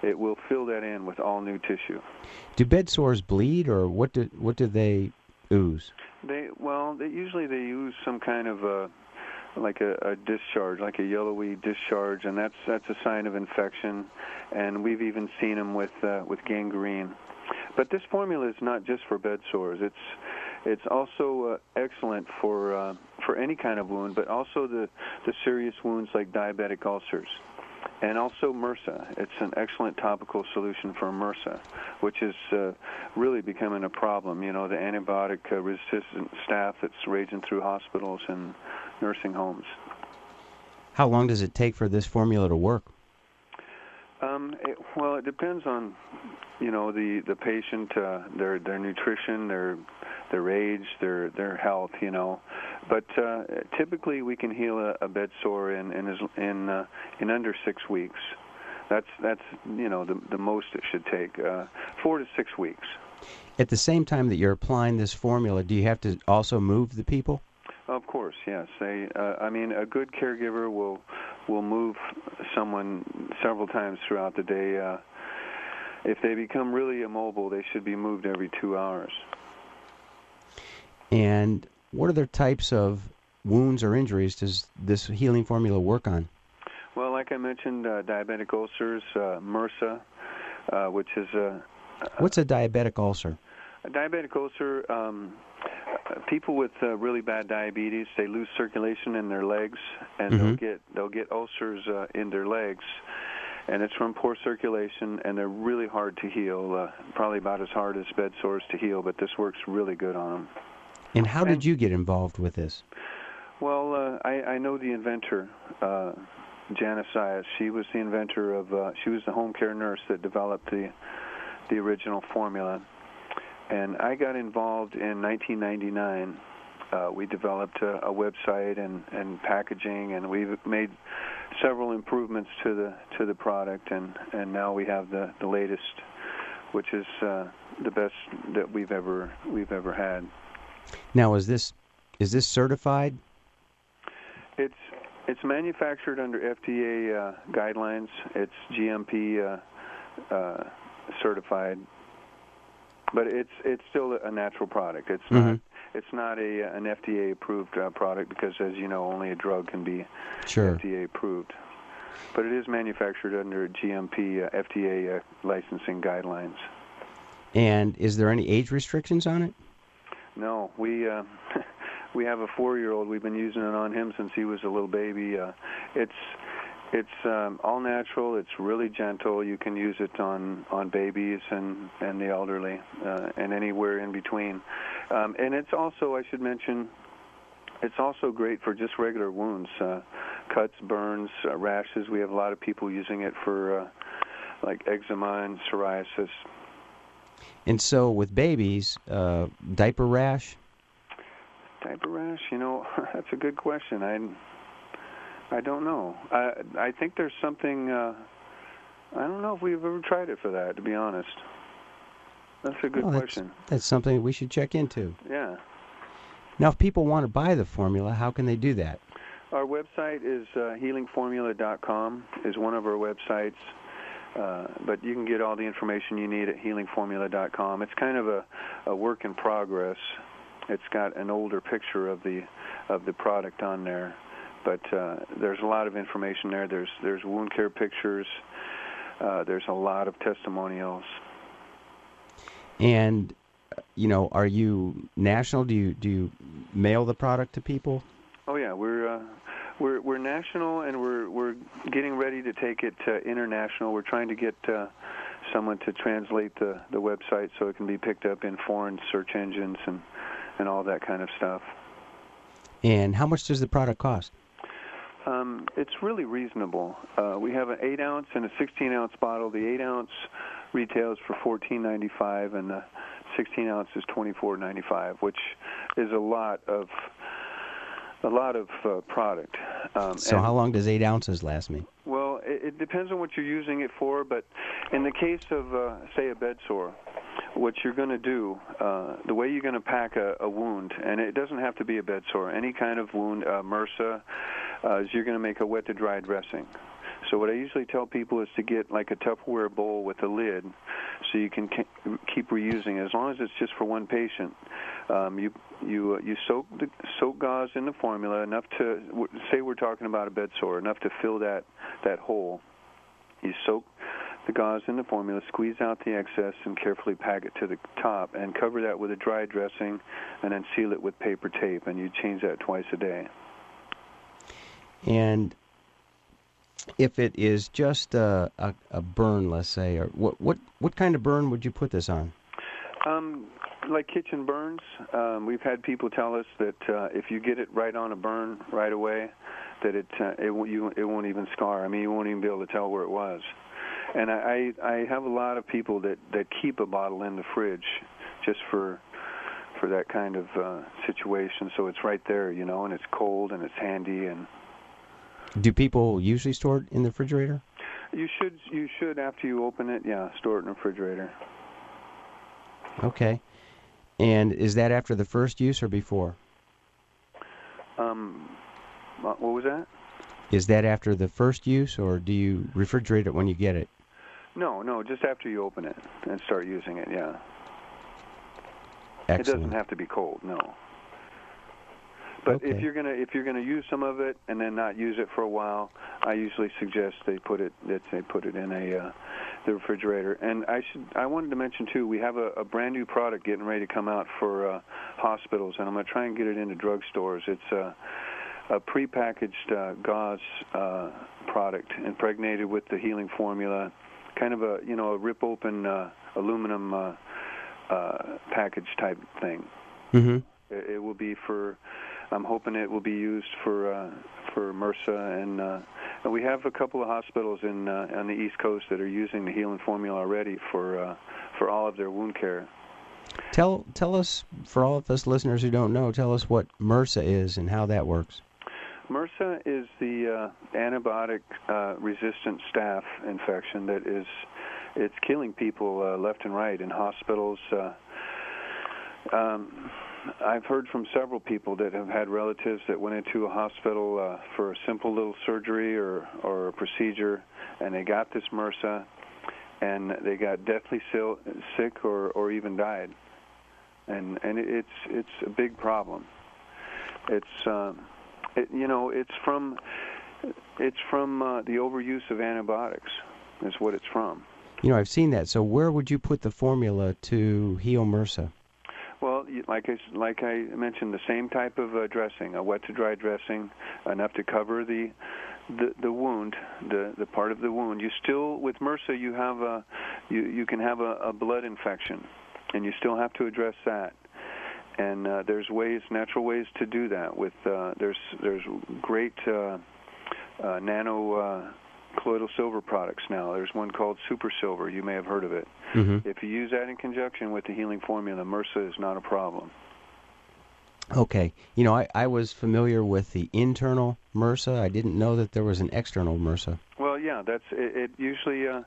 it will fill that in with all new tissue. Do bed sores bleed, or what do what do they ooze? They well, they, usually they use some kind of uh, like a, a discharge, like a yellowy discharge, and that's that's a sign of infection. And we've even seen them with uh, with gangrene. But this formula is not just for bed sores. It's it's also uh, excellent for uh, for any kind of wound, but also the the serious wounds like diabetic ulcers and also MRSA. It's an excellent topical solution for MRSA, which is uh, really becoming a problem. You know, the antibiotic uh, resistant staph that's raging through hospitals and nursing homes. How long does it take for this formula to work? Um, it, well, it depends on, you know, the the patient, uh, their their nutrition, their their age, their their health, you know. But uh, typically, we can heal a, a bed sore in in in, uh, in under six weeks. That's that's you know the the most it should take, uh, four to six weeks. At the same time that you're applying this formula, do you have to also move the people? Of course, yes. They, uh, I mean, a good caregiver will will move someone several times throughout the day. Uh, if they become really immobile, they should be moved every two hours. And what other types of wounds or injuries does this healing formula work on? Well, like I mentioned, uh, diabetic ulcers, uh, MRSA, uh, which is a. What's a diabetic ulcer? A diabetic ulcer. Um, people with uh, really bad diabetes, they lose circulation in their legs, and mm-hmm. they'll get they'll get ulcers uh, in their legs, and it's from poor circulation, and they're really hard to heal. Uh, probably about as hard as bed sores to heal, but this works really good on them. And how did you get involved with this? Well, uh, I, I know the inventor, uh, Janice Zayas. She was the inventor of. Uh, she was the home care nurse that developed the the original formula, and I got involved in 1999. Uh, we developed a, a website and, and packaging, and we've made several improvements to the to the product, and, and now we have the, the latest, which is uh, the best that we've ever we've ever had. Now, is this is this certified? It's it's manufactured under FDA uh, guidelines. It's GMP uh, uh, certified, but it's it's still a natural product. It's mm-hmm. not it's not a an FDA approved uh, product because, as you know, only a drug can be sure. FDA approved. But it is manufactured under GMP uh, FDA uh, licensing guidelines. And is there any age restrictions on it? No, we uh, we have a four-year-old. We've been using it on him since he was a little baby. Uh, it's it's um, all natural. It's really gentle. You can use it on on babies and and the elderly uh, and anywhere in between. Um, and it's also, I should mention, it's also great for just regular wounds, uh, cuts, burns, uh, rashes. We have a lot of people using it for uh, like eczema and psoriasis. And so with babies, uh, diaper rash? Diaper rash, you know, that's a good question. I I don't know. I I think there's something uh I don't know if we've ever tried it for that, to be honest. That's a good well, question. That's, that's something we should check into. Yeah. Now, if people want to buy the formula, how can they do that? Our website is uh, healingformula.com. is one of our websites. Uh, but you can get all the information you need at healingformula.com. It's kind of a, a work in progress. It's got an older picture of the of the product on there, but uh, there's a lot of information there. There's there's wound care pictures. Uh, there's a lot of testimonials. And you know, are you national? Do you do you mail the product to people? Oh yeah, we're uh, we're we're national, and we're we're getting ready to take it uh, international. We're trying to get uh, someone to translate the the website so it can be picked up in foreign search engines and and all that kind of stuff. And how much does the product cost? Um, it's really reasonable. Uh, we have an eight ounce and a 16 ounce bottle. The eight ounce retails for 14.95, and the 16 ounce is 24.95, which is a lot of a lot of uh, product. Um, so how long does eight ounces last me? Well, it, it, depends on what you're using it for, but in the case of, uh, say, a bed sore, what you're going to do, uh, the way you're going to pack a, a wound, and it doesn't have to be a bed sore, any kind of wound, uh, MRSA, uh, is you're going to make a wet to dry dressing. So what I usually tell people is to get like a Tupperware bowl with a lid, so you can keep reusing. As long as it's just for one patient, um, you you uh, you soak the soak gauze in the formula enough to say we're talking about a bed sore, enough to fill that that hole. You soak the gauze in the formula, squeeze out the excess, and carefully pack it to the top, and cover that with a dry dressing, and then seal it with paper tape. And you change that twice a day. And if it is just a, a, a burn, let's say, or what what what kind of burn would you put this on? Um, like kitchen burns. Um, we've had people tell us that uh, if you get it right on a burn right away, that it uh, it you it won't even scar. I mean, you won't even be able to tell where it was. And I I have a lot of people that that keep a bottle in the fridge just for for that kind of uh, situation. So it's right there, you know, and it's cold and it's handy and do people usually store it in the refrigerator? You should. You should after you open it. Yeah, store it in the refrigerator. Okay. And is that after the first use or before? Um, what was that? Is that after the first use, or do you refrigerate it when you get it? No, no, just after you open it and start using it. Yeah. Excellent. It doesn't have to be cold. No. But okay. if you're gonna if you're gonna use some of it and then not use it for a while, I usually suggest they put it that they put it in a uh, the refrigerator. And I should I wanted to mention too, we have a, a brand new product getting ready to come out for uh, hospitals, and I'm gonna try and get it into drugstores. It's a a prepackaged uh, gauze uh, product impregnated with the healing formula, kind of a you know a rip open uh, aluminum uh, uh, package type thing. Mm-hmm. It, it will be for I'm hoping it will be used for uh, for MRSA, and, uh, and we have a couple of hospitals in uh, on the East Coast that are using the healing formula already for uh, for all of their wound care. Tell tell us for all of us listeners who don't know, tell us what MRSA is and how that works. MRSA is the uh, antibiotic uh, resistant staph infection that is it's killing people uh, left and right in hospitals. Uh, um, I've heard from several people that have had relatives that went into a hospital uh, for a simple little surgery or or a procedure, and they got this MRSA, and they got deathly sick or or even died, and and it's it's a big problem. It's um, it, you know it's from it's from uh, the overuse of antibiotics is what it's from. You know, I've seen that. So where would you put the formula to heal MRSA? Like I like I mentioned, the same type of uh, dressing, a wet to dry dressing, enough to cover the the, the wound, the the part of the wound. You still with MRSA, you have a you you can have a, a blood infection, and you still have to address that. And uh, there's ways, natural ways to do that. With uh, there's there's great uh, uh, nano uh, colloidal silver products now. There's one called Super Silver. You may have heard of it. Mm-hmm. If you use that in conjunction with the healing formula, MRSA is not a problem. Okay. You know, I, I was familiar with the internal MRSA. I didn't know that there was an external MRSA. Well, yeah, that's it. it usually uh,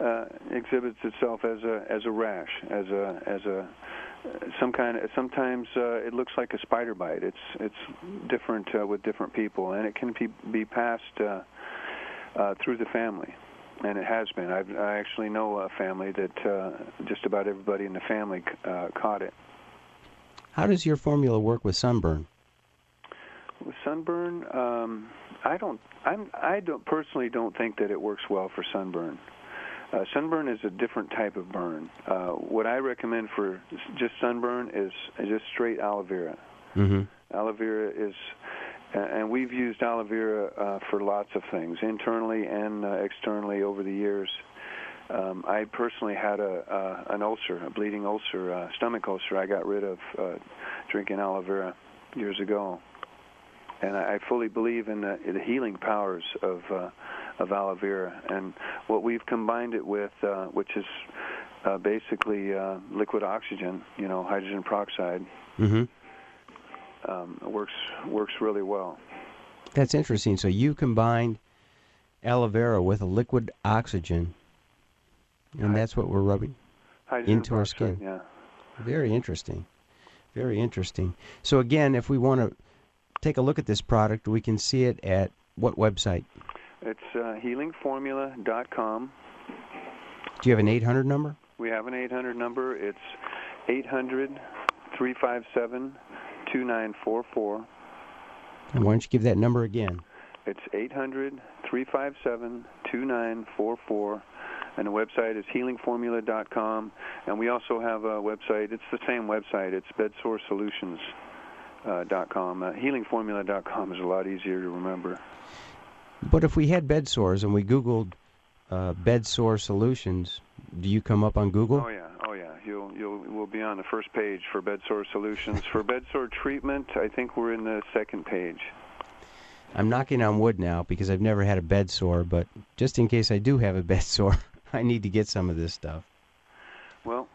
uh, exhibits itself as a as a rash, as a as a some kind of sometimes uh, it looks like a spider bite. It's it's different uh, with different people, and it can be be passed uh, uh, through the family, and it has been. I've, I actually know a family that uh, just about everybody in the family uh, caught it. How does your formula work with sunburn? With sunburn, um, I don't. I'm. I don't personally don't think that it works well for sunburn. Uh, sunburn is a different type of burn. Uh, what I recommend for just sunburn is just straight aloe vera. Mm-hmm. Aloe vera is and we've used aloe vera uh, for lots of things, internally and uh, externally over the years. Um, I personally had a uh, an ulcer, a bleeding ulcer, uh, stomach ulcer. I got rid of uh, drinking aloe vera years ago, and I, I fully believe in the, the healing powers of uh, of aloe vera. And what we've combined it with, uh, which is uh, basically uh, liquid oxygen, you know, hydrogen peroxide. Mm-hmm um, works works really well. That's interesting. So you combined aloe vera with a liquid oxygen, and that's what we're rubbing into our skin. Yeah. Very interesting. Very interesting. So again, if we want to take a look at this product, we can see it at what website? It's uh, healingformula.com. Do you have an 800 number? We have an 800 number. It's 800 357 2944. And why don't you give that number again? It's 800 357 2944. And the website is healingformula.com. And we also have a website. It's the same website. It's bedsoresolutions.com. Uh, healingformula.com is a lot easier to remember. But if we had bed sores and we Googled uh, bed sore solutions, do you come up on Google? Oh yeah, oh yeah. You'll you'll will be on the first page for bed sore solutions. for bed sore treatment, I think we're in the second page. I'm knocking on wood now because I've never had a bed sore, but just in case I do have a bed sore, I need to get some of this stuff. Well,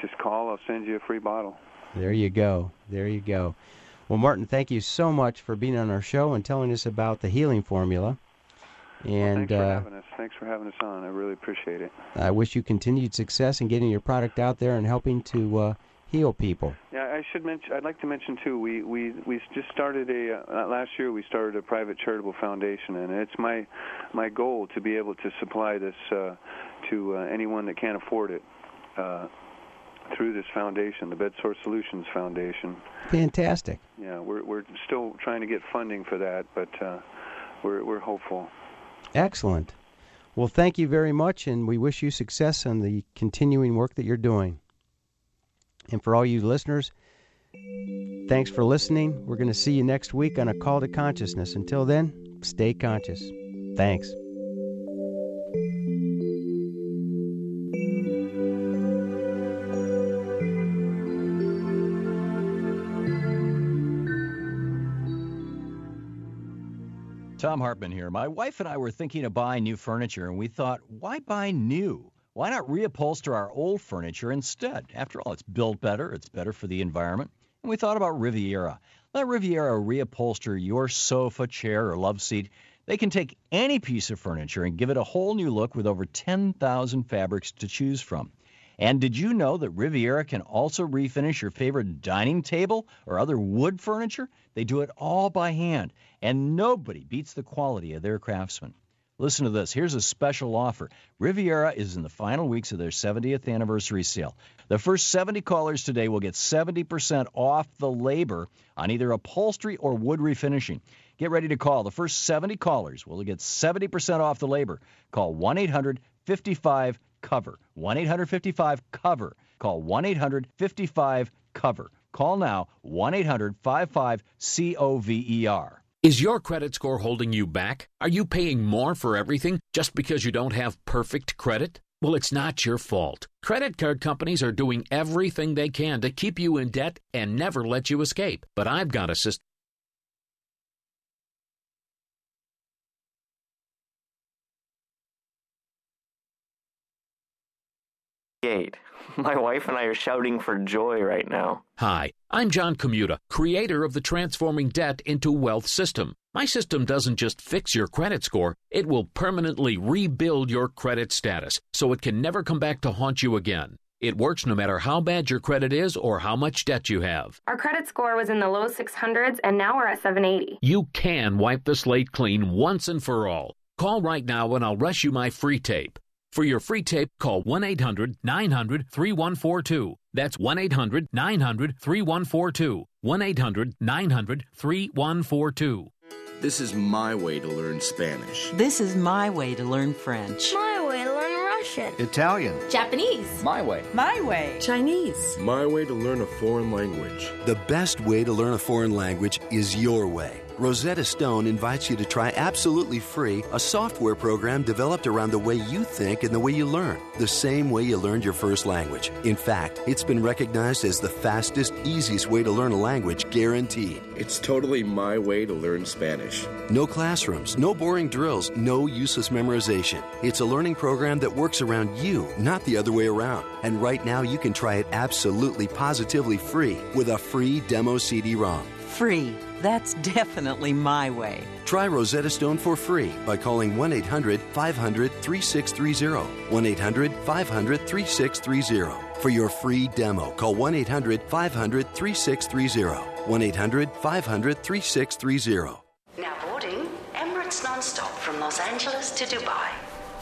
just call. I'll send you a free bottle. There you go. There you go. Well, Martin, thank you so much for being on our show and telling us about the healing formula. And well, thanks for uh, having us. Thanks for having us on. I really appreciate it. I wish you continued success in getting your product out there and helping to uh, heal people. Yeah, I should mention. I'd like to mention too. We we we just started a uh, last year. We started a private charitable foundation, and it's my my goal to be able to supply this uh, to uh, anyone that can't afford it. Uh, through this foundation, the Bed Sore Solutions Foundation. Fantastic. Yeah, we're we're still trying to get funding for that, but uh, we're we're hopeful. Excellent. Well, thank you very much, and we wish you success on the continuing work that you're doing. And for all you listeners, thanks for listening. We're going to see you next week on A Call to Consciousness. Until then, stay conscious. Thanks. Thom Hartmann here. My wife and I were thinking of buying new furniture, and we thought, why buy new? Why not reupholster our old furniture instead? After all, it's built better, it's better for the environment. And we thought about Riviera. Let Riviera reupholster your sofa, chair, or love seat. They can take any piece of furniture and give it a whole new look with over 10,000 fabrics to choose from. And did you know that Riviera can also refinish your favorite dining table or other wood furniture? They do it all by hand, and nobody beats the quality of their craftsmen. Listen to this. Here's a special offer. Riviera is in the final weeks of their 70th anniversary sale. The first 70 callers today will get 70% off the labor on either upholstery or wood refinishing. Get ready to call. The first 70 callers will get 70% off the labor. Call 1 800 55 cover 1-800-55 call 1-800-55 call now 1-800-55-COVER is your credit score holding you back are you paying more for everything just because you don't have perfect credit well, it's not your fault. Credit card companies are doing everything they can to keep you in debt and never let you escape. But I've got a system. Gate. My wife and I are shouting for joy right now. Hi, I'm John Cummuta, creator of the Transforming Debt into Wealth system. My system doesn't just fix your credit score, it will permanently rebuild your credit status so it can never come back to haunt you again. It works no matter how bad your credit is or how much debt you have. Our credit score was in the low 600s and now we're at 780. You can wipe the slate clean once and for all. Call right now and I'll rush you my free tape. For your free tape, call 1 800 900 3142. That's 1 800 900 3142. 1 800 900 3142. This is my way to learn Spanish. This is my way to learn French. My way to learn Russian. Italian. Japanese. My way. My way. Chinese. My way to learn a foreign language. The best way to learn a foreign language is your way. Rosetta Stone invites you to try absolutely free a software program developed around the way you think and the way you learn, the same way you learned your first language. In fact, it's been recognized as the fastest, easiest way to learn a language guaranteed. It's totally my way to learn Spanish. No classrooms, no boring drills, no useless memorization. It's a learning program that works around you, not the other way around. And right now, you can try it absolutely positively free with a free demo CD ROM. Free. That's definitely my way. Try Rosetta Stone for free by calling 1 800 500 3630. 1 800 500 3630. For your free demo, call 1 800 500 3630. 1 800 500 3630. Now boarding Emirates non-stop from Los Los Angeles to Dubai.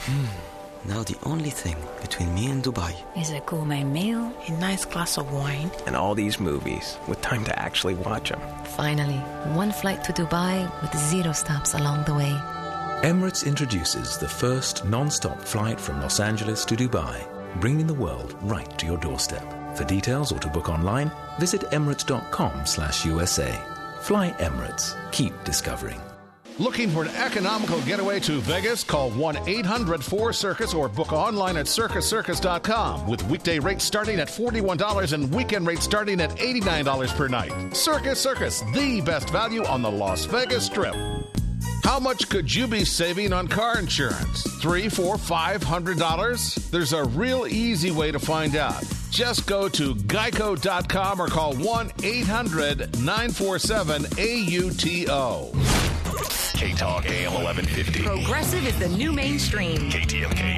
Hmm. Now the only thing between me and Dubai is a gourmet meal, a nice glass of wine, and all these movies with time to actually watch them. Finally, one flight to Dubai with zero stops along the way. Emirates introduces the first non-stop flight from Los Angeles to Dubai, bringing the world right to your doorstep. For details or to book online, visit emirates.com/usa. Fly Emirates. Keep discovering. Looking for an economical getaway to Vegas? Call 1 800 4 Circus or book online at circuscircus.com with weekday rates starting at $41 and weekend rates starting at $89 per night. Circus Circus, the best value on the Las Vegas Strip. How much could you be saving on car insurance? Three, four, five hundred dollars? There's a real easy way to find out. Just go to geico.com or call 1 800 947 AUTO. K Talk AM 1150. Progressive is the new mainstream. KTLK